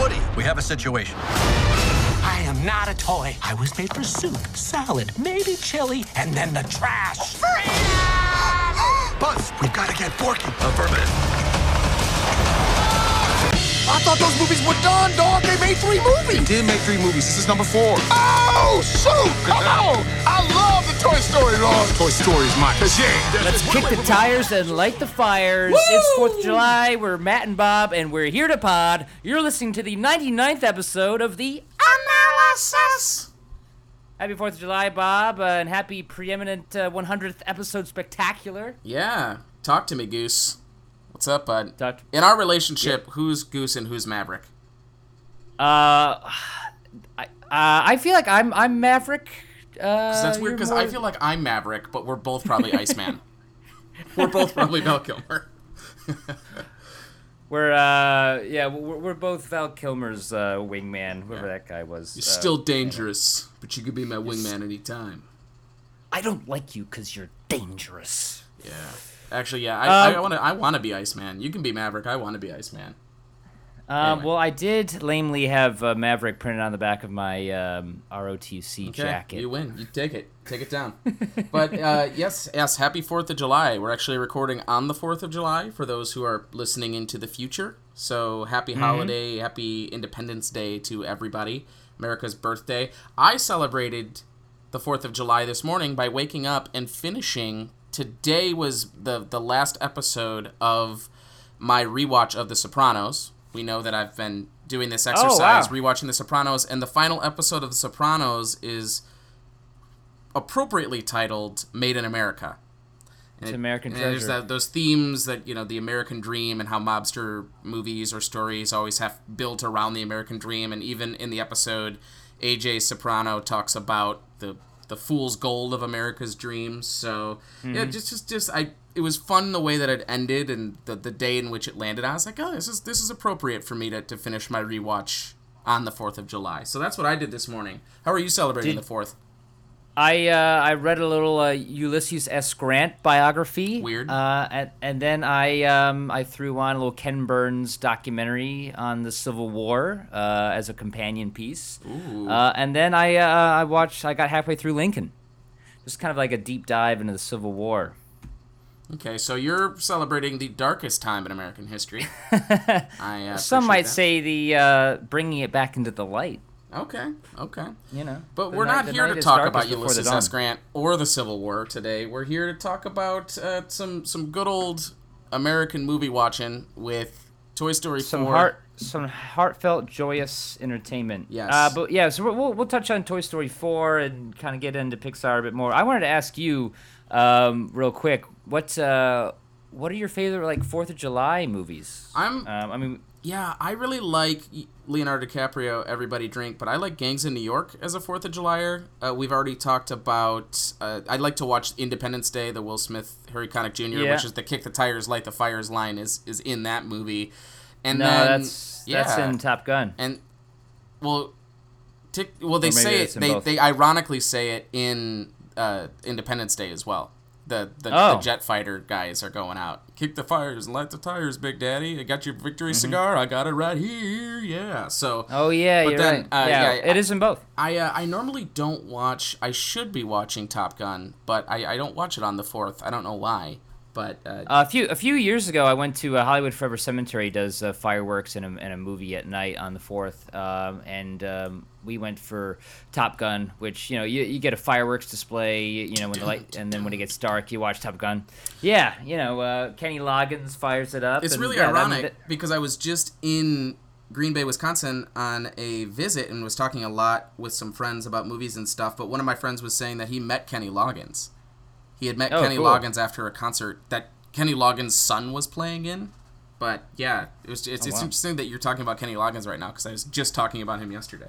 Woody, we have a situation. I am not a toy. I was made for soup, salad, maybe chili, and then the trash. Buzz, we've got to get Forky. Affirmative. I thought those movies were done, dog. They made three movies. They did make three movies. This is number four. Oh, shoot! Come on! Oh. I love the Toy Story, dog. Toy Story is my shit. Let's kick the tires and light the fires. It's 4th of July. We're Matt and Bob, and we're here to pod. You're listening to the 99th episode of the Analysis. Happy 4th of July, Bob, uh, and happy preeminent uh, 100th episode spectacular. Yeah, talk to me, Goose. What's up, bud? Talk- In our relationship, who's Goose and who's Maverick? Uh, I, uh, I feel like I'm I'm Maverick. Uh, 'Cause that's weird because more- I feel like I'm Maverick, but we're both probably Iceman. we're both probably Val Kilmer. we're uh yeah we're, we're both Val Kilmer's uh, wingman, whoever that guy was. You're Uh, still dangerous, but you could be my wingman anytime. I don't like you because you're dangerous. Yeah. Actually, yeah, I, Um, I want to. I want to be Iceman. You can be Maverick. I want to be Iceman. Um, Anyway. Well, I did lamely have uh, Maverick printed on the back of my um, ROTC Okay, jacket. you win. You take it. Take it down. but uh, yes, yes. Happy Fourth of July. We're actually recording on the Fourth of July for those who are listening into the future. So happy Mm-hmm. holiday, happy Independence Day to everybody. America's birthday. I celebrated the Fourth of July this morning by waking up and finishing. Today was the the last episode of my rewatch of The Sopranos. We know that I've been doing this exercise, wow. rewatching The Sopranos, and the final episode of The Sopranos is appropriately titled "Made in America." And It's it- American and There's treasure. that, those themes that you know, the American dream, and how mobster movies or stories always have built around the American dream. And even in the episode, AJ Soprano talks about the the fool's gold of America's dreams. So yeah, Mm-hmm. just just just I. It was fun the way that it ended and the, the day in which it landed. I was like, oh, this is this is appropriate for me to, to finish my rewatch on the Fourth of July. So that's what I did this morning. How are you celebrating Did- the Fourth? I uh, I read a little uh, Ulysses S. Grant biography. Weird. Uh, and, and then I um, I threw on a little Ken Burns documentary on the Civil War uh, as a companion piece. Ooh. Uh, and then I uh, I watched. I got halfway through Lincoln. Just kind of like a deep dive into the Civil War. Okay, so you're celebrating the darkest time in American history. I uh, Some might that. say the uh, bringing it back into the light. Okay, okay. You know. But we're night- not here to talk about Ulysses S. Grant or the Civil War today. We're here to talk about uh, some some good old American movie watching with Toy Story some 4. heart some heartfelt joyous entertainment Yes. uh, but yeah so we'll, we'll touch on toy story 4 and kind of get into pixar a bit more i wanted to ask you um, real quick what uh, what are your favorite like fourth of july movies I'm um, i mean Yeah, I really like Leonardo DiCaprio, Everybody Drink, but I like Gangs in New York as a Fourth of Julyer. Uh, we've already talked about. Uh, I'd like to watch Independence Day, the Will Smith, Harry Connick Jr., Yeah. which is the "Kick the Tires, Light the Fires" line is is in that movie. And no then that's that's in top gun and well, tick, well they say it. They both. they ironically say it in uh, Independence Day as well. The the, Oh. the jet fighter guys are going out. Kick the fires and light the tires, Big Daddy. I got your victory Mm-hmm. cigar. I got it right here. Yeah. So oh yeah you're then, right uh, yeah, yeah, it is in both I uh, I normally don't watch. I should be watching Top Gun, but I, I don't watch it on the fourth. I don't know why. But uh, a few a few years ago, I went to uh, Hollywood Forever Cemetery. Does uh, fireworks and a, and a movie at night on the fourth, um, and um, we went for Top Gun, which you know you, you get a fireworks display, you know when the light, and then when it gets dark, you watch Top Gun. Yeah, you know uh, Kenny Loggins fires it up. It's and, really yeah, I mean, ironic that- because I was just in Green Bay, Wisconsin on a visit and was talking a lot with some friends about movies and stuff. But one of my friends was saying that he met Kenny Loggins. He had met Oh, Kenny cool. Loggins after a concert that Kenny Loggins' son was playing in. But yeah, it was, it's, it's Oh, wow. interesting that you're talking about Kenny Loggins right now because I was just talking about him yesterday.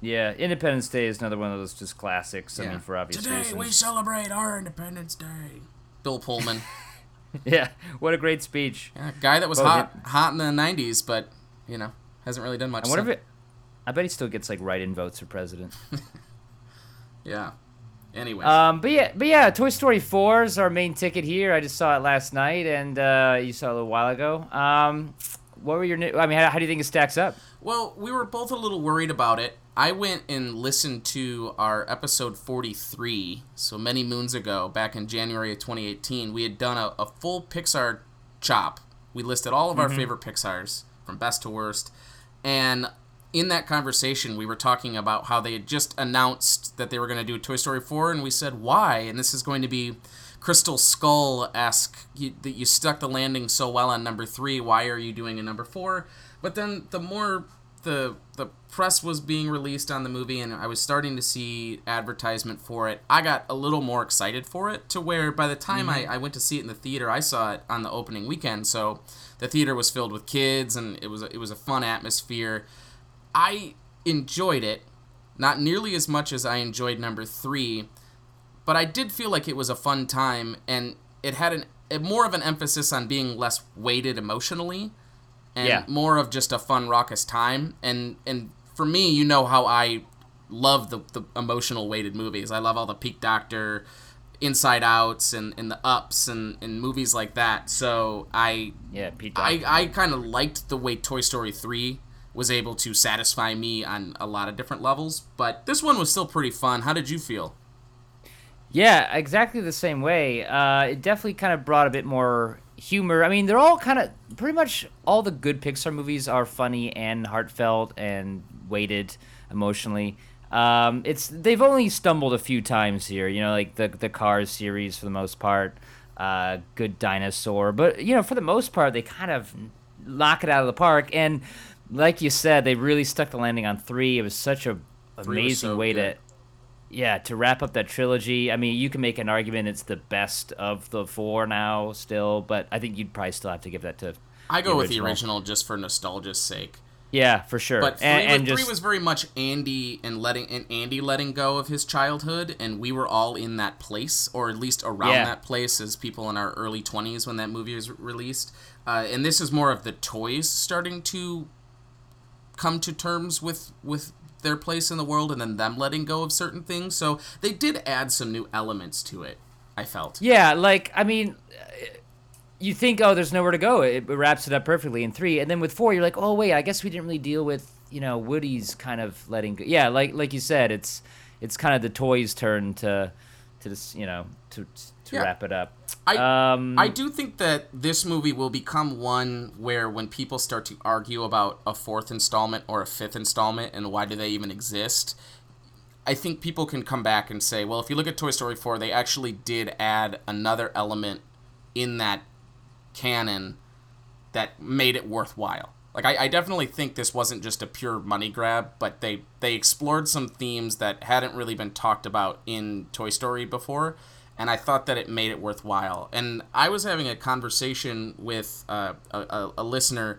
Yeah, Independence Day is another one of those just classics. I Yeah. mean, for obvious Today reasons. we celebrate our Independence Day. Bill Pullman, yeah, what a great speech. yeah, guy that was Well, hot hot in the '90s, but you know hasn't really done much. I wonder since. if it. I bet he still gets like write-in votes for president. Yeah. Anyway. Um, but yeah, but yeah, Toy Story 4 is our main ticket here. I just saw it last night, and uh, you saw it a little while ago. Um, what were your? ni- I mean, how, how do you think it stacks up? Well, we were both a little worried about it. I went and listened to our episode 43, so many moons ago, back in January of 2018. We had done a, a full Pixar chop. We listed all of our mm-hmm. favorite Pixars from best to worst. And in that conversation, we were talking about how they had just announced that they were going to do Toy Story 4, and we said, why? And this is going to be Crystal Skull esque. You, that you stuck the landing so well on number three. Why are you doing a number four? But then the more the the press was being released on the movie, and I was starting to see advertisement for it, I got a little more excited for it. To where by the time I, mm-hmm. I went to see it in the theater, I saw it on the opening weekend. So the theater was filled with kids, and it was a, it was a fun atmosphere. I enjoyed it, not nearly as much as I enjoyed number three, but I did feel like it was a fun time, and it had an a, more of an emphasis on being less weighted emotionally, and Yeah. more of just a fun raucous time. And and for me, you know how I love the the emotional weighted movies. I love all the Pete Docter, Inside Outs, and and the Ups, and and movies like that. So I Yeah, Pete. I, I kind of liked the way Toy Story 3 was able to satisfy me on a lot of different levels, but this one was still pretty fun. How did you feel? Yeah, exactly the same way. Uh, it definitely kind of brought a bit more humor. I mean, they're all kind of pretty much all the good Pixar movies are funny and heartfelt and weighted emotionally. Um, it's they've only stumbled a few times here, you know, like the the Cars series for the most part. Uh, good Dinosaur, but you know, for the most part, they kind of knock it out of the park. And like you said, they really stuck the landing on three. It was such a Three amazing so way to good. Yeah, to wrap up that trilogy, I mean, you can make an argument it's the best of the four now, still, but I think you'd probably still have to give that to. I go the with the original. just for nostalgia's sake. Yeah, for sure. But three, and, was, and three just was very much Andy and letting and Andy letting go of his childhood, and we were all in that place, or at least around Yeah. that place, as people in our early twenties when that movie was released. Uh, and this is more of the toys starting to come to terms with with their place in the world, and then them letting go of certain things. So they did add some new elements to it. I felt. yeah, like I mean, uh, you think oh, there's nowhere to go. It, it wraps it up perfectly in three, and then with four, you're like, oh wait, I guess we didn't really deal with you know Woody's kind of letting go. Yeah, like like you said, it's it's kind of the toys' turn to to this you know to to Yeah. wrap it up. I Um, I do think that this movie will become one where when people start to argue about a fourth installment or a fifth installment and why do they even exist, I think people can come back and say, well, if you look at Toy Story 4, they actually did add another element in that canon that made it worthwhile. Like I, I definitely think this wasn't just a pure money grab, but they they explored some themes that hadn't really been talked about in Toy Story before, and I thought that it made it worthwhile. And I was having a conversation with uh, a, a, listener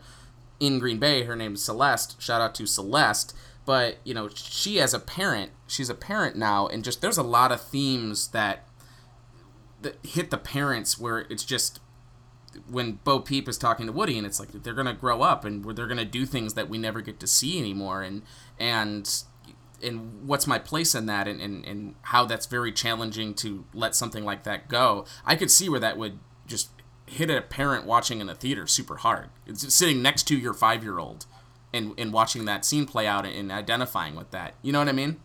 in Green Bay. Her name is Celeste. Shout out to Celeste. But you know, she as a parent, she's a parent now, and just there's a lot of themes that that hit the parents where it's just when Bo Peep is talking to Woody, and it's like they're gonna grow up and they're gonna do things that we never get to see anymore, and and and what's my place in that, and, and and how that's very challenging to let something like that go. I could see where that would just hit a parent watching in a theater super hard. It's sitting next to your five year old. And, and watching that scene play out and identifying with that, you know what I mean?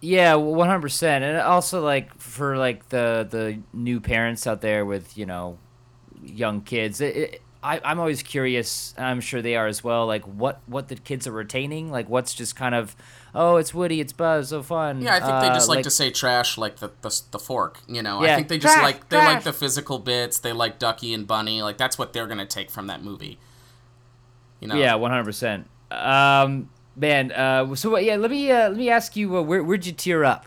Yeah, one hundred percent, and also like for like the the new parents out there with you know young kids, it, it, I I'm always curious. I'm sure they are as well. Like what what the kids are retaining, like what's just kind of oh it's Woody, it's Buzz, so fun. Yeah, I think they Uh, just like, to say trash like the, the the fork. You know, I Yeah, think they just trash, like they like the physical bits. They like Ducky and Bunny. Like that's what they're gonna take from that movie. You know. Yeah, one hundred percent. Um, man. Uh, so yeah, let me uh, let me ask you, uh, where where'd you tear up?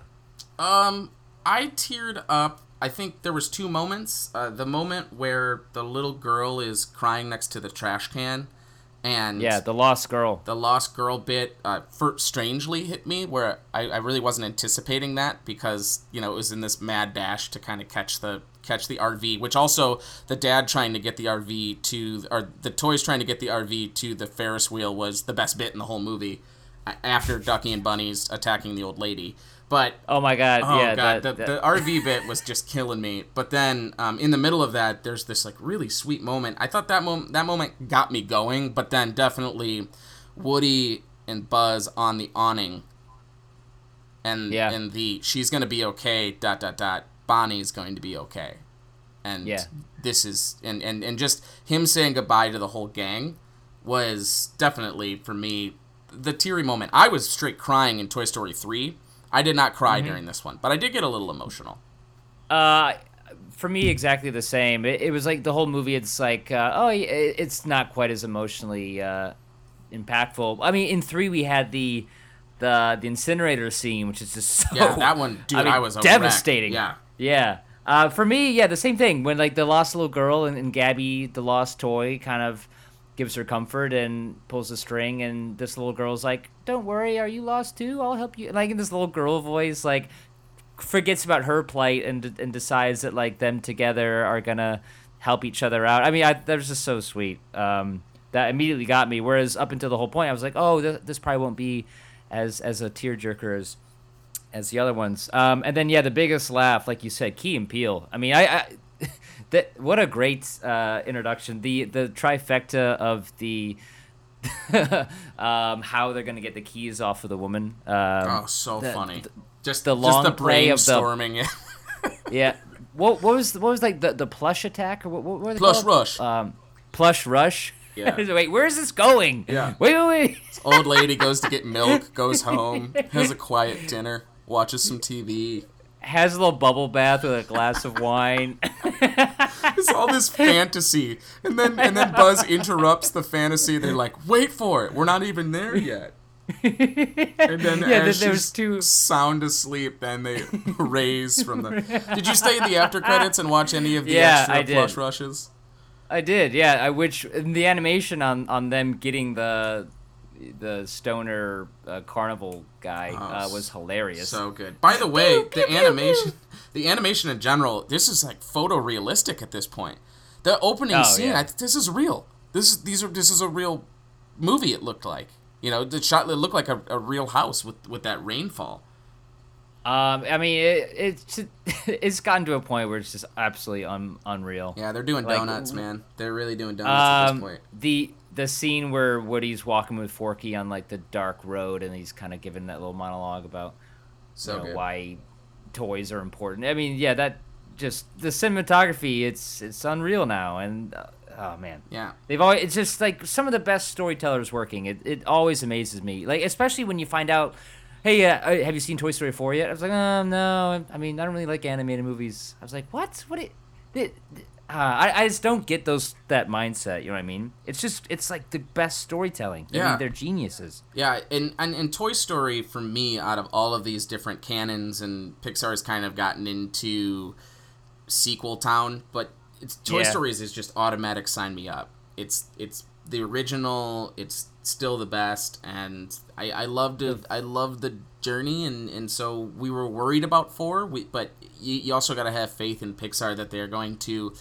Um, I teared up. I think there was two moments. Uh, the moment where the little girl is crying next to the trash can, and Yeah, the Lost Girl. the lost girl bit uh, for, strangely hit me where I, I really wasn't anticipating that because you know it was in this mad dash to kind of catch the catch the RV which also the dad trying to get the RV to or the toys trying to get the RV to the Ferris wheel was the best bit in the whole movie after Ducky and Bunny's attacking the old lady. But Oh my god, Oh yeah, god, that, the, that- the RV bit was just killing me. But then um, in the middle of that, there's this like really sweet moment. I thought that moment that moment got me going. But then definitely Woody and Buzz on the awning, and Yeah. and the she's gonna be okay. Dot dot dot. Bonnie's going to be okay. And Yeah. this is and, and and just him saying goodbye to the whole gang was definitely for me the teary moment. I was straight crying in Toy Story 3. I did not cry Mm-hmm. during this one, but I did get a little emotional. Uh, for me, exactly the same. It, it was like the whole movie. It's like, uh, oh, it- it's not quite as emotionally uh, impactful. I mean, in three we had the the the incinerator scene, which is just so Yeah, that one, dude, mean, I was devastating. Yeah. yeah. Uh, for me, yeah, the same thing. When like the lost little girl and, and Gabby, the lost toy, kind of gives her comfort and pulls the string, and this little girl's like, "Don't worry, are you lost too? I'll help you." Like in this little girl voice, like forgets about her plight and and decides that like them together are gonna help each other out. I mean, I, that was just so sweet. Um, that immediately got me. Whereas up until the whole point, I was like, oh, th- this probably won't be as as a tearjerker as as the other ones. Um, and then yeah, the biggest laugh, like you said, Key and Peele I mean, I. I that what a great uh, introduction. The the trifecta of the um, how they're gonna get the keys off of the woman. Um, Oh, so the- funny. just the just long the play of the- brainstorming. Yeah. What what was what was like the, the plush attack or what, what were they Plush called? rush. Um, plush rush. Yeah. wait, where is this going? Yeah. Wait, wait, wait. Old lady goes to get milk, goes home, has a quiet dinner, watches some TV. Has a little bubble bath with a glass of wine. It's all this fantasy, and then and then Buzz interrupts the fantasy. They're like, "Wait for it, we're not even there yet." And then Yeah, as then there's she's two- sound asleep, then they raise from the. Did you stay in the after credits and watch any of the Yeah, extra I did. plush rushes? I did, yeah. I which in the animation on on them getting the the stoner uh, carnival guy uh, was hilarious. So good. By the way, the animation, the animation in general, this is like photorealistic at this point. The opening Oh, scene, yeah. I, this is real. This is these are this is a real movie. It looked like you know the shot. It looked like a, a real house with with that rainfall. Um, I mean, it, it's it's gotten to a point where it's just absolutely un, unreal. Yeah, they're doing Like, donuts, man. They're really doing donuts at this Um, point. the the scene where Woody's walking with Forky on like the dark road, and he's kind of giving that little monologue about So know, why toys are important. I mean, yeah, that just the cinematography. It's it's unreal now, and uh, oh man, Yeah. they've always. It's just like some of the best storytellers working. It it always amazes me. Like especially when you find out. Hey, uh, uh, have you seen Toy Story 4 yet? I was like, oh, no. I mean, I don't really like animated movies. I was like, what? What? It, it, uh, I, I just don't get those that mindset. You know what I mean? It's just it's like the best storytelling. I Yeah. mean, they're geniuses. Yeah, and, and and Toy Story for me, out of all of these different canons, and Pixar's kind of gotten into sequel town, but it's Toy Yeah. Stories is just automatic. Sign me up. It's it's the original. It's still the best, and I I loved it. I loved the journey, and and so we were worried about four. We but you, you also got to have faith in Pixar that they're going to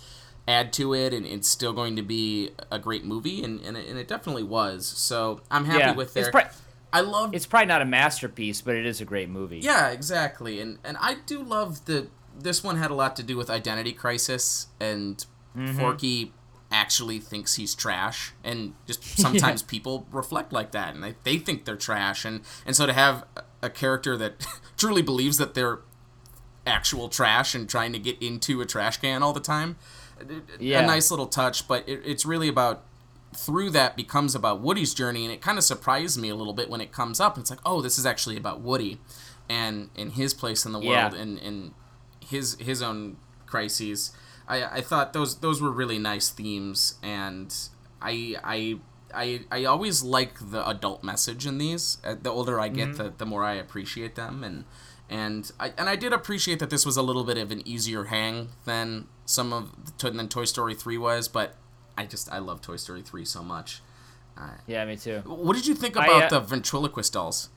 add to it and it's still going to be a great movie and, and, it, and it definitely was so i'm happy Yeah, with their pri- I love It's probably not a masterpiece, but it is a great movie. yeah, exactly. And and I do love the this one had a lot to do with identity crisis and Mm-hmm. Forky actually thinks he's trash and just sometimes people reflect like that and they, they think they're trash and and so to have a- character that truly believes that they're actual trash and trying to get into a trash can all the time Yeah. a nice little touch but it, it's really about through that becomes about Woody's journey, and it kind of surprised me a little bit when it comes up. It's like, oh, this is actually about Woody, and in his place in the Yeah. world, and and his his own crises. I I thought those those were really nice themes, and I I. I, I always like the adult message in these. Uh, The older I get, the, the more I appreciate them, and and I and I did appreciate that this was a little bit of an easier hang than some of than Toy Story three was. But I just I love Toy Story three so much. Yeah, me too. What did you think I, about uh, the ventriloquist dolls?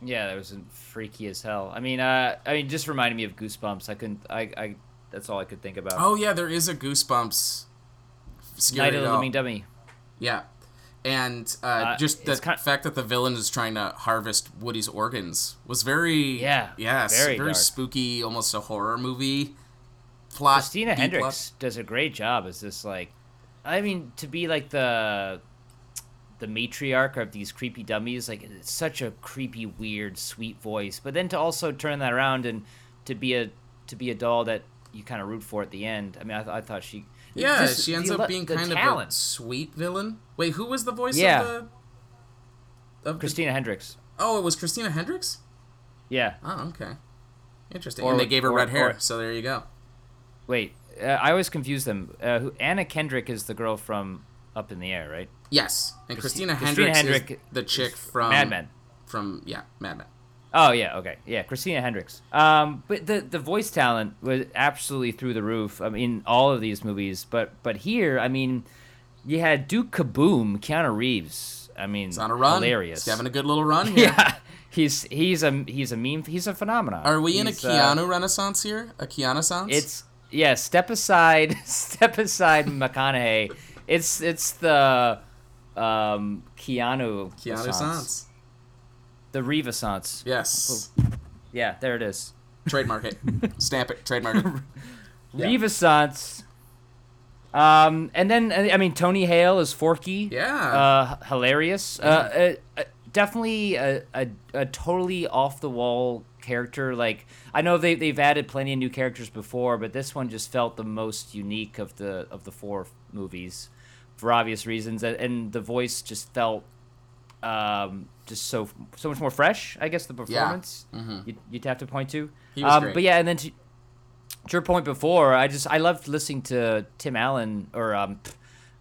Yeah, that was freaky as hell. I mean, uh, I mean, just reminded me of Goosebumps. I couldn't. I, I that's all I could think about. Oh yeah, there is a Goosebumps Night of the. Living Dummy. Yeah, And uh, just the kind- fact that the villain is trying to harvest Woody's organs was very Yeah, yes very very, spooky, almost a horror movie plot. Christina Hendricks does a great job as this like, I mean, to be like the the matriarch of these creepy dummies, like it's such a creepy, weird, sweet voice. But then to also turn that around and to be a to be a doll that you kind of root for at the end. I mean, I, th- I thought she. Yeah, just she ends up being the kind of a sweet villain. Wait, who was the voice Yeah. of the? Of the- Christina Hendricks. oh, it was Christina Hendricks. Yeah. Oh, okay, interesting. Or- and they gave her or- red hair, or- so there you go. Wait, uh, I always confuse them. Uh, who, Anna Kendrick is the girl from Up in the Air, right? Yes, and Christina, Christina Hendricks Hendrick is the chick from Mad Men. From yeah, Mad Men. Oh yeah, okay, yeah, Christina Hendricks. Um, but the the voice talent was absolutely through the roof. I mean, all of these movies, but but here, I mean, you had Duke Kaboom, Keanu Reeves. I mean, He's on a run. hilarious. He's having a good little run here. yeah, he's he's a he's a meme. He's a phenomenon. Are we in a uh, Keanu renaissance here? A Keanu? It's yeah. Step aside, step aside, McConaughey. It's it's the um Keanu Keanu Renaissance. The Renaissance. Yes. Yeah, there it is. Trademark it. Stamp it. Trademark it. Yeah. Renaissance. Um, and then I mean Tony Hale is Forky. Yeah. Uh, hilarious. Uh, uh, uh, definitely a, a, a totally off the wall character. Like I know they they've added plenty of new characters before, but this one just felt the most unique of the of the four movies, for obvious reasons. And the voice just felt um, just so so much more fresh. I guess the performance you'd, you'd have to point to. Mm-hmm. Um. But yeah, and then to, to your point before, I just I loved listening to Tim Allen or um,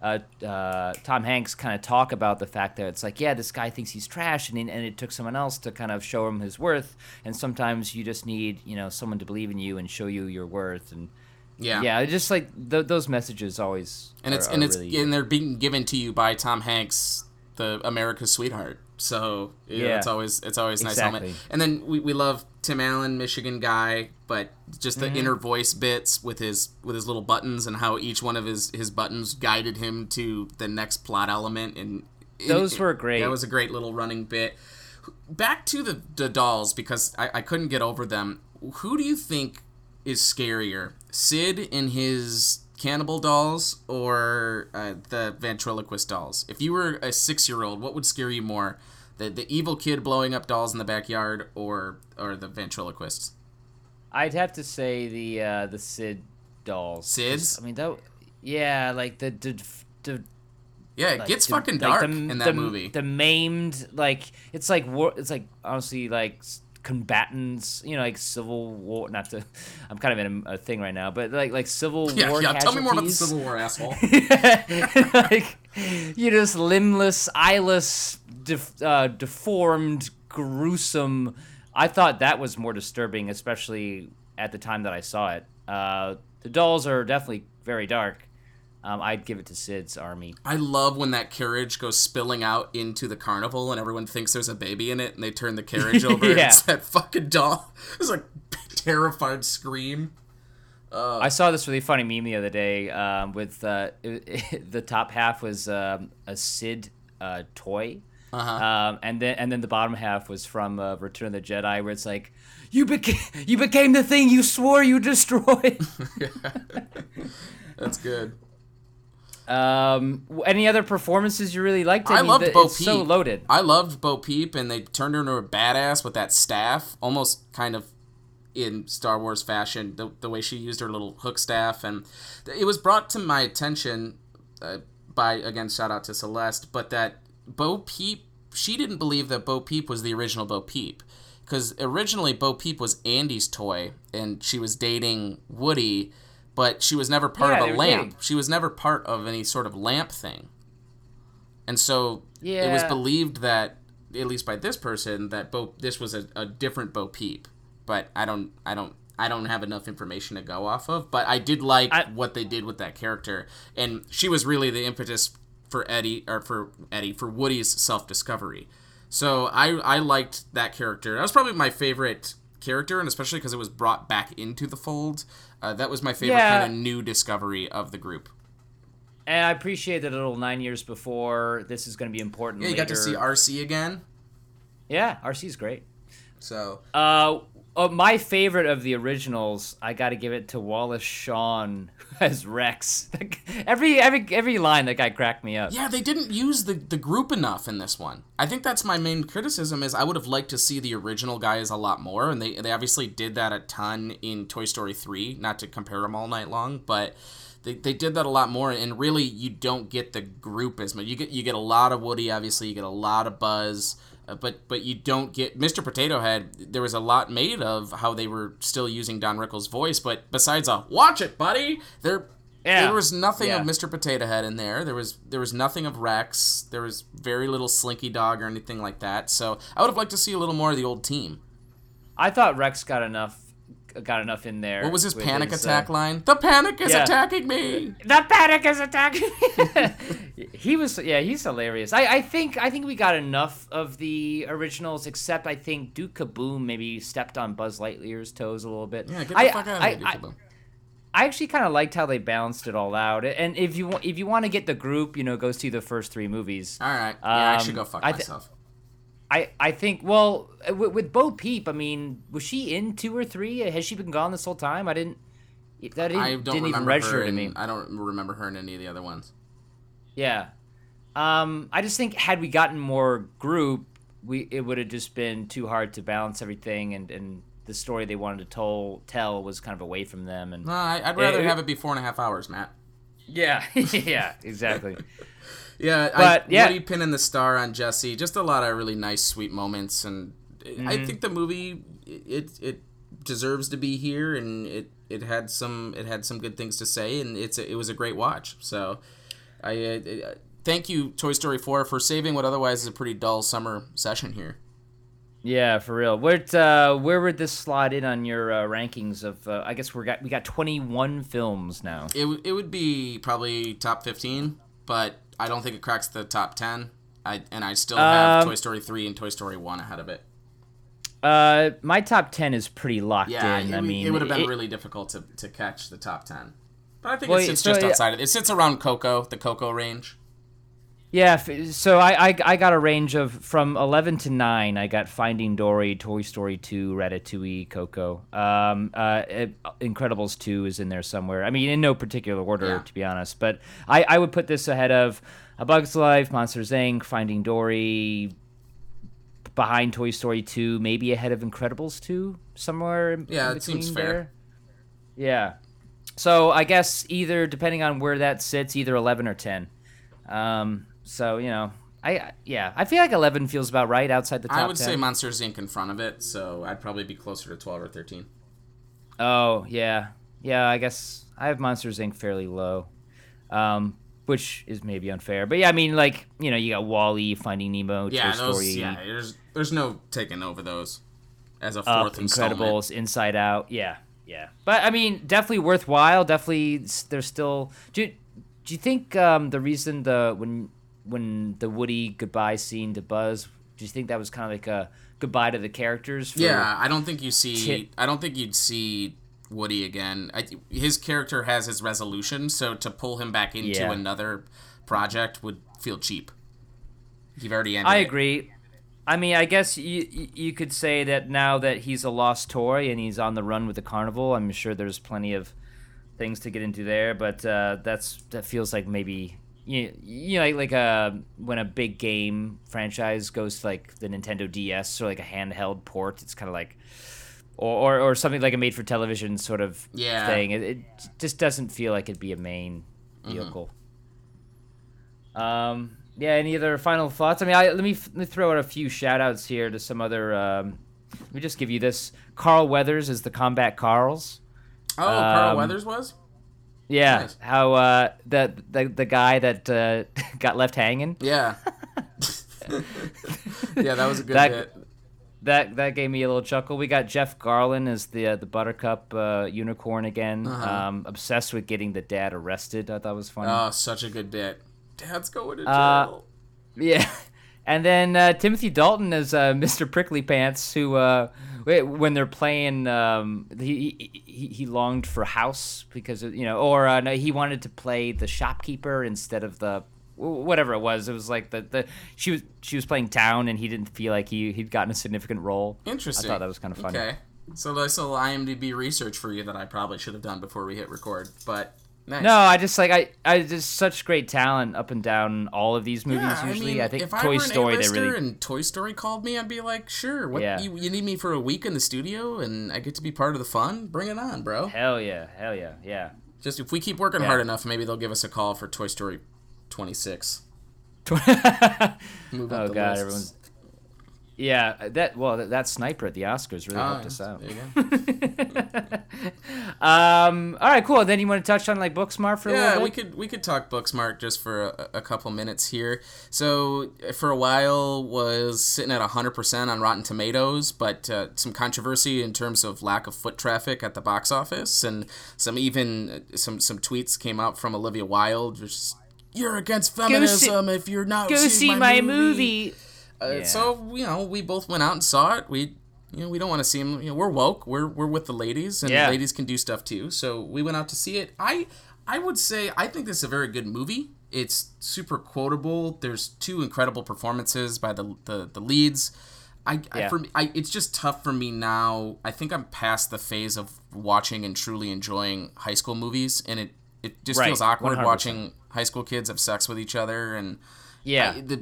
uh, uh, Tom Hanks kind of talk about the fact that it's like, yeah, this guy thinks he's trash, and, he, and it took someone else to kind of show him his worth. And sometimes you just need, you know, someone to believe in you and show you your worth. And yeah. yeah, just like th- those messages always. And it's are- and it's really- and they're being given to you by Tom Hanks, the America's sweetheart. So yeah, it's always it's always nice. Exactly. And then we, we love Tim Allen, Michigan guy, but just Mm-hmm. the inner voice bits with his with his little buttons and how each one of his his buttons guided him to the next plot element and Those were great. That was a great little running bit. Back to the the dolls because I, I couldn't get over them. Who do you think is scarier, Sid in his cannibal dolls or uh, the ventriloquist dolls? If you were a six year old, what would scare you more? The, the evil kid blowing up dolls in the backyard or or the ventriloquists? I'd have to say the uh, the Sid dolls. Sids? I mean that. Yeah, like the the. the Yeah, it like, gets the- fucking like, dark the- in that the- movie. The maimed, like it's like war. It's like honestly like combatants. You know, like civil war. Not to. I'm kind of in a, a thing right now, but like like civil yeah, war. yeah. Tell me more about the. Civil War, asshole. like you just limbless, eyeless, def- uh, deformed, gruesome. I thought that was more disturbing, especially at the time that I saw it. Uh, the dolls are definitely very dark. Um, I'd give it to Sid's army. I love when that carriage goes spilling out into the carnival and everyone thinks there's a baby in it and they turn the carriage over and Yeah. it's that fucking doll. It's like terrified scream. I saw this really funny meme the other day um, with uh, the top half was um, a Sid uh, toy. Uh-huh. Um, and then and then the bottom half was from uh, Return of the Jedi, where it's like, "You became you became the thing you swore you destroyed." That's good. Um, any other performances you really liked? I, mean, loved the- Bo it's Peep. so loaded. I loved Bo Peep and they turned her into a badass with that staff, almost kind of in Star Wars fashion, the, the way she used her little hook staff. And it was brought to my attention uh, by, again, shout out to Celeste, but that Bo Peep, she didn't believe that Bo Peep was the original Bo Peep. Because originally Bo Peep was Andy's toy and she was dating Woody, but she was never part Yeah, of a lamp. She was never part of any sort of lamp thing. And so it was believed that, at least by this person, that Bo this was a, a different Bo Peep. But I don't, I don't, I don't have enough information to go off of. But I did like I- what they did with that character, and she was really the impetus for Eddie or for Eddie for Woody's self discovery. So I I liked that character. That was probably my favorite character, and especially because it was brought back into the fold. Uh, that was my favorite Yeah. kind of new discovery of the group. And I appreciate that a little nine years before this is going to be important. Yeah, you got to see. RC again. Yeah, RC is great. So Uh, oh, my favorite of the originals, I got to give it to Wallace Shawn as Rex. every every every line that guy cracked me up. yeah, they didn't use the the group enough in this one. I think that's my main criticism. Is I would have liked to see the original guys a lot more, and they they obviously did that a ton in Toy Story three. Not to compare them all night long, but. They, they did that a lot more, and really, you don't get the group as much. You get you get a lot of Woody, obviously, you get a lot of Buzz, Uh, but but you don't get Mr. Potato Head. There was a lot made of how they were still using Don Rickles' voice, but besides a "Watch it, buddy," there Yeah. there was nothing Yeah. of Mr. Potato Head in there. There was there was nothing of Rex. There was very little Slinky Dog or anything like that. So I would have liked to see a little more of the old team. I thought Rex got enough got enough in there. What was his panic his, attack uh, line? The panic is yeah. attacking me. The panic is attacking. Me. he was yeah, he's hilarious. I, I think I think we got enough of the originals, except I think Duke Kaboom maybe stepped on Buzz Lightyear's toes a little bit. Yeah, get the I, fuck out of here, Duke I, Kaboom. I actually kind of liked how they balanced it all out. And if you want, if you want to get the group, you know, go see the first three movies. All right. Yeah, I should Um, go fuck I thi- myself. I, I think well with, with Bo Peep, I mean, was she in two or three? Has she been gone this whole time? I didn't. That didn't, I don't didn't even register her to in, me. I don't remember her in any of the other ones. Yeah. Um, I just think had we gotten more group, we it would have just been too hard to balance everything, and, and the story they wanted to tell tell was kind of away from them. And No, I, I'd rather it- have it be four and a half hours, Matt. yeah, yeah, exactly. Yeah, But, I, yeah. Woody pinning the star on Jesse. Just a lot of really nice, sweet moments, and I Mm-hmm. think the movie it it deserves to be here, and it it had some it had some good things to say, and it's a, it was a great watch. So, I thank you, Toy Story Four, for saving what otherwise is a pretty dull summer session here. Yeah, for real. Where uh, where would this slot in on your uh, rankings of? Uh, I guess we got we got twenty one films now. It w- it would be probably top fifteen, but I don't think it cracks the top ten. I and I still have Um, Toy Story three and Toy Story one ahead of it. Uh, my top ten is pretty locked Yeah, in. it, I would- mean, it would have been it- really difficult to, to catch the top ten. But I think Well, it sits so, just outside of it. It sits around Coco, the Coco range. Yeah, so I, I I got a range of from eleven to nine. I got Finding Dory, Toy Story two, Ratatouille, Coco. Um, uh, Incredibles two is in there somewhere. I mean, in no particular order, Yeah. to be honest. But I, I would put this ahead of A Bug's Life, Monsters Inc., Finding Dory, behind Toy Story two, maybe ahead of Incredibles two, somewhere. in- Yeah, it seems fair. there. Yeah. So I guess either depending on where that sits, either eleven or ten. Um, so you know, I yeah, I feel like eleven feels about right outside the top. I would 10. say Monsters Inc. in front of it, so I'd probably be closer to twelve or thirteen. Oh yeah, yeah. I guess I have Monsters Inc. fairly low, um, which is maybe unfair. But yeah, I mean, like you know, you got WALL-E, Finding Nemo, Yeah, Toy those. Story, Yeah, there's there's no taking over those as a fourth installment. Incredibles, Inside Out. Yeah, yeah. But I mean, definitely worthwhile. Definitely, there's still. Do you, do you think um, the reason the when when the Woody goodbye scene to Buzz, do you think that was kind of like a goodbye to the characters? For, Yeah, I don't think you see. I don't think you'd see Woody again. I, his character has his resolution, so to pull him back into Yeah. another project would feel cheap. You've already ended. I it. agree. I mean, I guess you you- you could say that now that he's a lost toy and he's on the run with the carnival, I'm sure there's plenty of things to get into there. But uh, that's that feels like maybe you you know like, like a when a big game franchise goes to like the Nintendo DS or like a handheld port, it's kind of like. Or, or, or something like a made for television sort of Yeah. thing. It, it just doesn't feel like it'd be a main Mm-hmm. vehicle. Um, yeah, any other final thoughts? I mean, I, let me let me throw out a few shout outs here to some other. Um, let me just give you this. Carl Weathers is the Combat Carls. Oh, Carl Um, Weathers was. Yeah, Nice. how uh, the, the the guy that uh, got left hanging. Yeah. yeah, that was a good That- bit. That that gave me a little chuckle. We got Jeff Garlin as the uh, the Buttercup uh, unicorn again. Uh-huh. Um, obsessed with getting the dad arrested. I thought was funny. Oh, such a good bit. Dad's going to jail. Uh, Yeah, And then uh, Timothy Dalton as uh, Mr. Prickly Pants, who uh, when they're playing, um, he, he he longed for House because you know, or uh, no, he wanted to play the shopkeeper instead of the whatever it was. It was like the, the she was she was playing town, and he didn't feel like he he'd gotten a significant role. Interesting. I thought that was kind of funny. Okay. So that's a little IMDb research for you that I probably should have done before we hit record, but nice. No, I just like I I just such great talent up and down all of these movies. Yeah, usually, I, mean, I think if Toy I were an Story they A-lister really and Toy Story called me, I'd be like, sure. What Yeah. you, you need me for a week in the studio, and I get to be part of the fun. Bring it on, bro. hell yeah, hell yeah, yeah. Just if we keep working Yeah. hard enough, maybe they'll give us a call for Toy Story 26. Oh god, lists. everyone's yeah. That well, that, that sniper at the Oscars really Ah, helped us out. You go. Um, all right, cool. Then you want to touch on like Booksmart for a yeah, little we could we could talk Booksmart just for a, a couple minutes here. So for a while was sitting at 100% on Rotten Tomatoes, but uh, some controversy in terms of lack of foot traffic at the box office, and some even uh, some some tweets came out from Olivia Wilde, which is, you're against feminism if you're not Go seeing see my movie. Uh, Yeah. So you know, we both went out and saw it. We you know we don't want to see them. You know, we're woke. We're we're with the ladies, and Yeah. ladies can do stuff too. So we went out to see it. I I would say I think this is a very good movie. It's super quotable. There's two incredible performances by the the, the leads. I, I for me, I it's just tough for me now. I think I'm past the phase of watching and truly enjoying high school movies, and it it just Right, feels awkward 100%. watching high school kids have sex with each other and Yeah. I- the,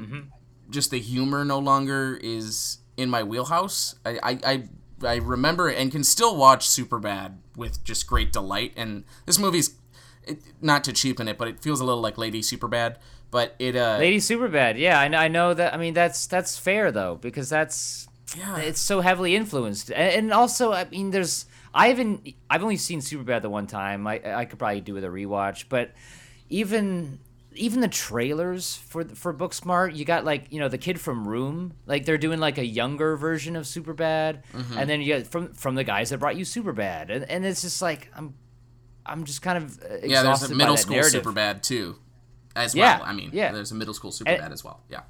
just the humor no longer is in my wheelhouse. I, I, I, I remember and can still watch Superbad with just great delight. And this movie's it, not to cheapen it, but it feels a little like Lady Superbad. But it, uh, Lady Superbad. Yeah, I, I know that. I mean, that's that's fair though because that's yeah, it's so heavily influenced, and, and also I mean, there's I haven't I've only seen Superbad the one time. I I could probably do with a rewatch, but even even the trailers for for Booksmart, you got like you know the kid from Room, like they're doing like a younger version of Superbad, Mm-hmm. and then you get from from the guys that brought you Superbad, and and it's just like I'm I'm just kind of uh, exhausted yeah. There's a middle school narrative. Superbad too, as Yeah, well. I mean, yeah. there's a middle school Superbad as well. Yeah.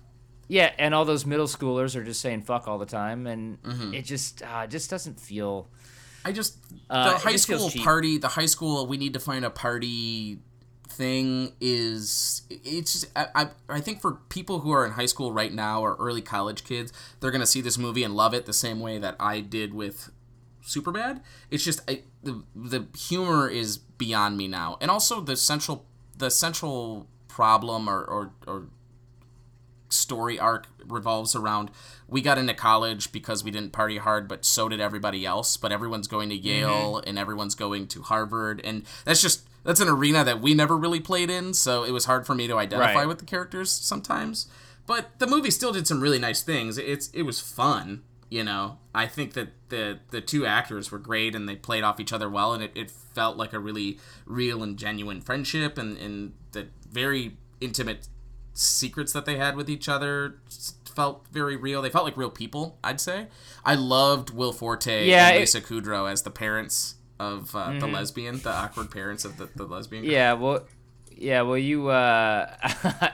Yeah, and all those middle schoolers are just saying fuck all the time, and Mm-hmm. it just uh, just doesn't feel. I just Uh, the it high just school party, the high school we need to find a party thing is it's just, I, I I think for people who are in high school right now or early college kids, they're gonna see this movie and love it the same way that I did with Superbad. It's just I, the the humor is beyond me now, and also the central the central problem or or, or story arc revolves around we got into college because we didn't party hard but so did everybody else but everyone's going to Yale mm-hmm. and everyone's going to Harvard and that's just that's an arena that we never really played in so it was hard for me to identify Right. with the characters sometimes but the movie still did some really nice things it's it was fun you know I think that the the two actors were great and they played off each other well and it, it felt like a really real and genuine friendship and and the very intimate secrets that they had with each other felt very real. They felt like real people, I'd say. I loved Will Forte Yeah, and it- Lisa Kudrow as the parents of uh, Mm-hmm. the lesbian, the awkward parents of the, the lesbian. girl. Yeah, well, yeah, well, you. Uh,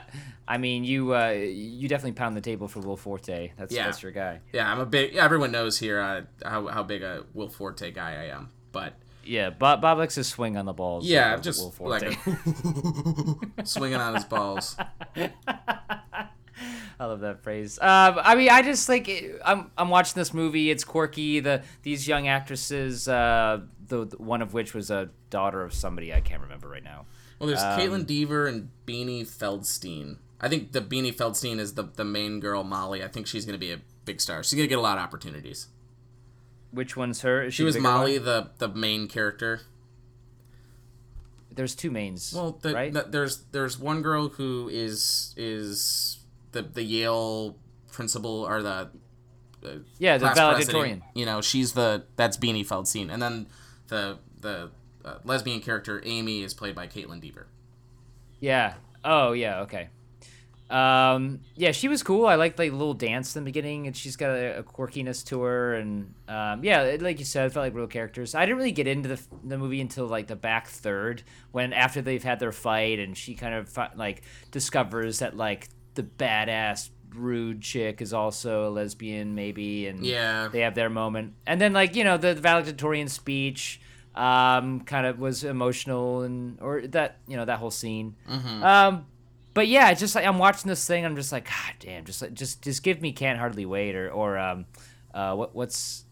I mean, you. Uh, you definitely pound the table for Will Forte. That's Yeah. that's your guy. Yeah, I'm a big. Yeah, everyone knows here uh, how how big a Will Forte guy I am. But Yeah, Bob, Bob likes to swing on the balls. yeah, of just Will Forte. like a, swinging on his balls. I love that phrase. Um, I mean, I just like I'm I'm watching this movie. It's quirky. The these young actresses, uh, the, the- one of which was a daughter of somebody I can't remember right now. Well, there's Um, Kaitlyn Dever and Beanie Feldstein. I think the Beanie Feldstein is the the main girl, Molly. I think she's gonna be a big star. She's gonna get a lot of opportunities. Which one's her? Is She was Molly, one? the the main character. There's two mains. Well, the, right? the- there's there's one girl who is is the the Yale principal or the yeah, the valedictorian. You know, she's the that's Beanie Feldstein, and then the the uh, lesbian character Amy is played by Kaitlyn Dever. Yeah. Oh, yeah. Okay. Um, yeah, she was cool. I liked like the little dance in the beginning, and she's got a, a quirkiness to her, and um, yeah, it- like you said, it felt like real characters. I didn't really get into the, the movie until like the back third, when after they've had their fight, and she kind of like discovers that like the badass rude chick is also a lesbian, maybe, and Yeah. they have their moment. And then like you know the valedictorian speech, um, kind of was emotional and or that you know that whole scene. Mm-hmm. Um, but yeah, it's just like I'm watching this thing, I'm just like, God damn, just like just just give me can't hardly wait or or um, uh, what what's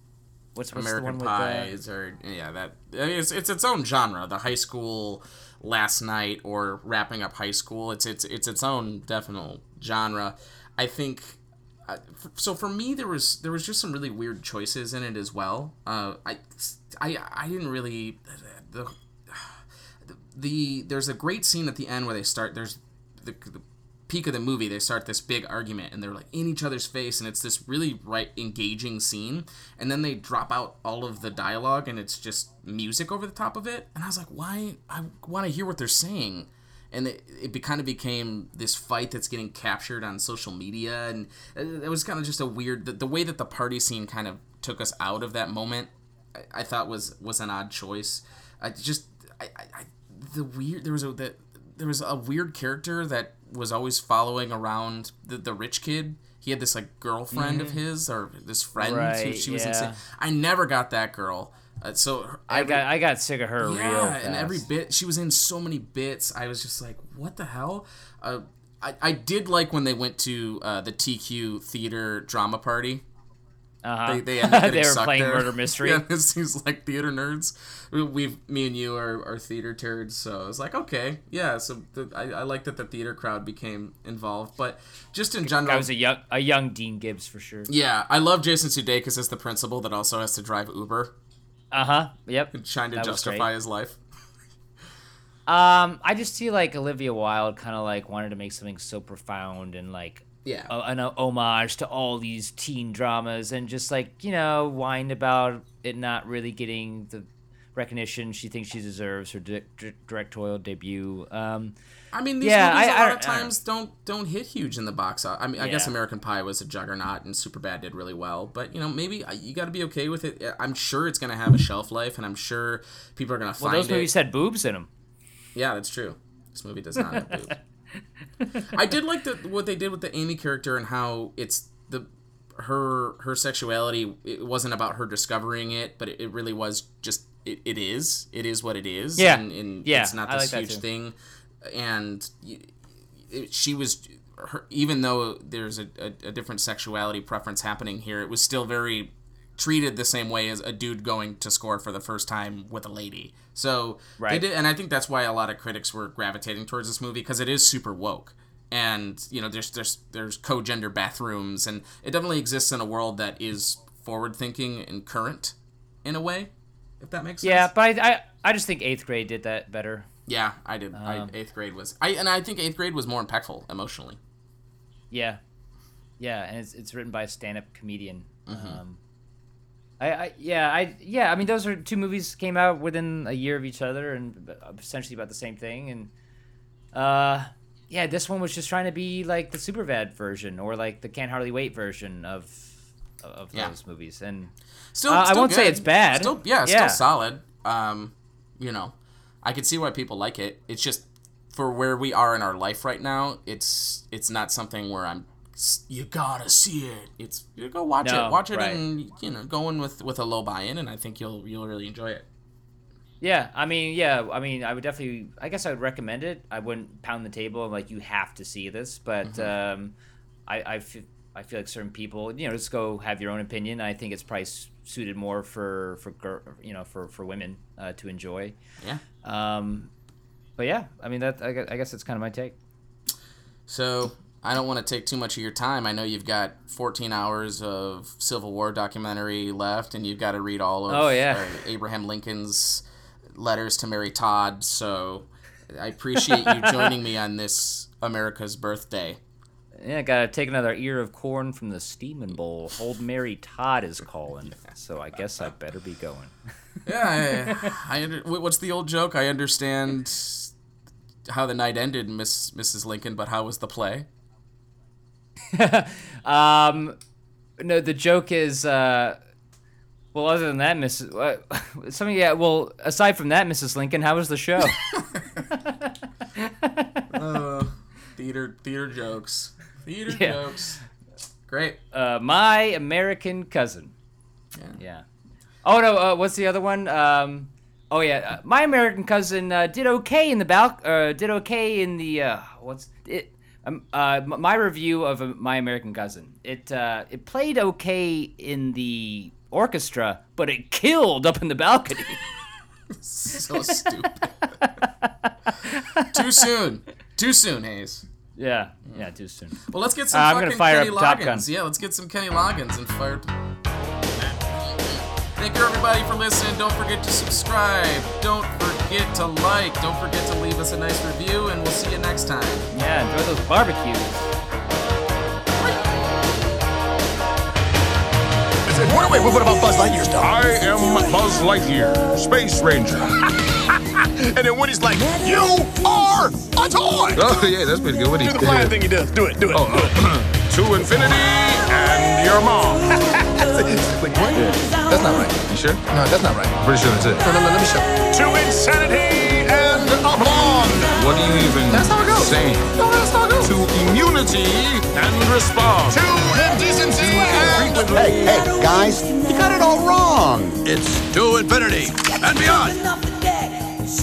what's what's American the one with Pies or yeah, that I mean, it's it's its own genre. The high school last night or wrapping up high school. It's it's it's its own definite genre. I think. Uh, so for me, there was there was just some really weird choices in it as well. Uh, I, I I didn't really the, the the there's a great scene at the end where they start. There's the, the peak of the movie. They start this big argument and they're like in each other's face, and it's this really right engaging scene. And then they drop out all of the dialogue, and it's just music over the top of it. And I was like, why? I want to hear what they're saying. And it, it be, kind of became this fight that's getting captured on social media, and it, it was kind of just a weird. The, the way that the party scene kind of took us out of that moment, I, I thought was was an odd choice. I just I, I, the weird there was a the, there was a weird character that was always following around the, the rich kid. He had this like girlfriend of his or this friend who Mm-hmm. Right, she was yeah. insane. I never got that girl. Uh, so her- I got I got sick of her real yeah, and every bit she was in so many bits. I was just like, what the hell? Uh, I, I did like when they went to uh, the TQ theater drama party. uh-huh. They, they ended up They were playing there. murder mystery. Yeah, this seems like theater nerds. We, we've me and you are, are theater turds, so I was like, okay, yeah. So the, I, I like that the theater crowd became involved, but just in general, I was a young a young Dean Gibbs for sure. yeah, I love Jason Sudeikis as the principal that also has to drive Uber, Uh huh. Yep. trying to That justify his life. Um, I just see like Olivia Wilde kind of like wanted to make something so profound and like Yeah. a, an homage to all these teen dramas and just like you know whined about it not really getting the recognition she thinks she deserves her di- di- directorial debut. Um, I mean, these Yeah, movies I- a I lot don't- of I don't times don't don't hit huge in the box. office. I mean, I guess American Pie was a juggernaut, and Superbad did really well. But you know, maybe uh, you got to be okay with it. I'm sure it's gonna have a shelf life, and I'm sure people are gonna find. well, those it. movies had boobs in them. Yeah, that's true. This movie does not have boobs. I did like the what they did with the Amy character and how it's the her her sexuality. It wasn't about her discovering it, but it, it really was just it, it is. It is what it is. Yeah. and, and Yeah, it's not this like huge thing. And she was her, even though there's a, a, a different sexuality preference happening here, it was still very treated the same way as a dude going to score for the first time with a lady. So they Right. did, and I think that's why a lot of critics were gravitating towards this movie because it is super woke. And you know, there's there's there's co-gender bathrooms, and it definitely exists in a world that is forward-thinking and current, in a way. If that makes sense. Yeah, but I, I I just think eighth grade did that better. Yeah, I did. I, eighth grade was I, and I think eighth grade was more impactful emotionally. Yeah, yeah, and it's it's written by a stand-up comedian. Mm-hmm. Um, I, I yeah I yeah I mean those are two movies came out within a year of each other and essentially about the same thing and uh yeah this one was just trying to be like the Superbad version or like the Can't Hardly Wait version of of Yeah. those movies and Still, Uh, I won't say it's bad. Still, yeah, Yeah. still solid. Um, you know, I can see why people like it. It's just for where we are in our life right now. It's it's not something where I'm. You gotta see it. It's you go watch No, it. Watch it right. and you know go in with with a low buy-in, and I think you'll you'll really enjoy it. Yeah, I mean, yeah, I mean, I would definitely, I guess I would recommend it. I wouldn't pound the table and like you have to see this, but Mm-hmm. um, I, I feel, I feel like certain people, you know, just go have your own opinion. I think it's probably suited more for for you know for for women uh, to enjoy. Yeah. Um, but yeah, I mean that I guess, I guess that's kind of my take. So I don't want to take too much of your time. I know you've got 14 hours of Civil War documentary left, and you've got to read all of Oh, yeah. uh, Abraham Lincoln's letters to Mary Todd. So I appreciate you joining me on this America's birthday. Yeah, gotta take another ear of corn from the steaming bowl. Old Mary Todd is calling, so I guess I better be going. Yeah, I, I under, what's the old joke? I understand how the night ended, Miss Mrs. Lincoln, but how was the play? Um, no, the joke is, uh, well, other than that, Mrs. Uh, something, yeah. Well, aside from that, Mrs. Lincoln, how was the show? Theater theater jokes. Theater Yeah. jokes. Great. Uh, my American cousin. Yeah. Yeah. Oh no, uh, what's the other one? Um, oh yeah, uh, my American cousin uh, did okay in the bal- uh, did okay in the uh, what's it? Um, uh, my review of uh, my American cousin. It uh, it played okay in the orchestra, but it killed up in the balcony. So stupid. Too soon. Too soon, Hayes. Yeah, yeah, too soon. Well, let's get some Uh, I'm fucking gonna fire Kenny up Top Loggins. Gun. Yeah, let's get some Kenny Loggins and fire. Thank you everybody for listening. Don't forget to subscribe. Don't forget to like. Don't forget to leave us a nice review, and we'll see you next time. Yeah, enjoy those barbecues. Wait, wait, what about Buzz Lightyear stuff? I am Buzz Lightyear, Space Ranger. And then Woody's like, you are a toy! Oh, yeah, that's pretty good. What do Do the flying thing he does. Do it, do it. Oh, uh, to infinity and your mom. Like, what? That's not right. You sure? No, that's not right. Pretty sure that's it. No, no, no, let me show. To insanity and a blonde. What do you even That's how it goes. saying? No, that's how it goes. To immunity and response. To indecency and... Hey, hey, guys, you got it all wrong. It's to infinity and beyond.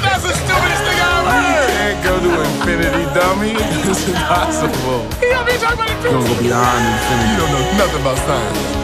That's the stupidest thing I ever heard. You can't go to infinity, dummy. It's impossible. You know what I mean? Talking about it You're gonna go beyond infinity. You don't know nothing about science.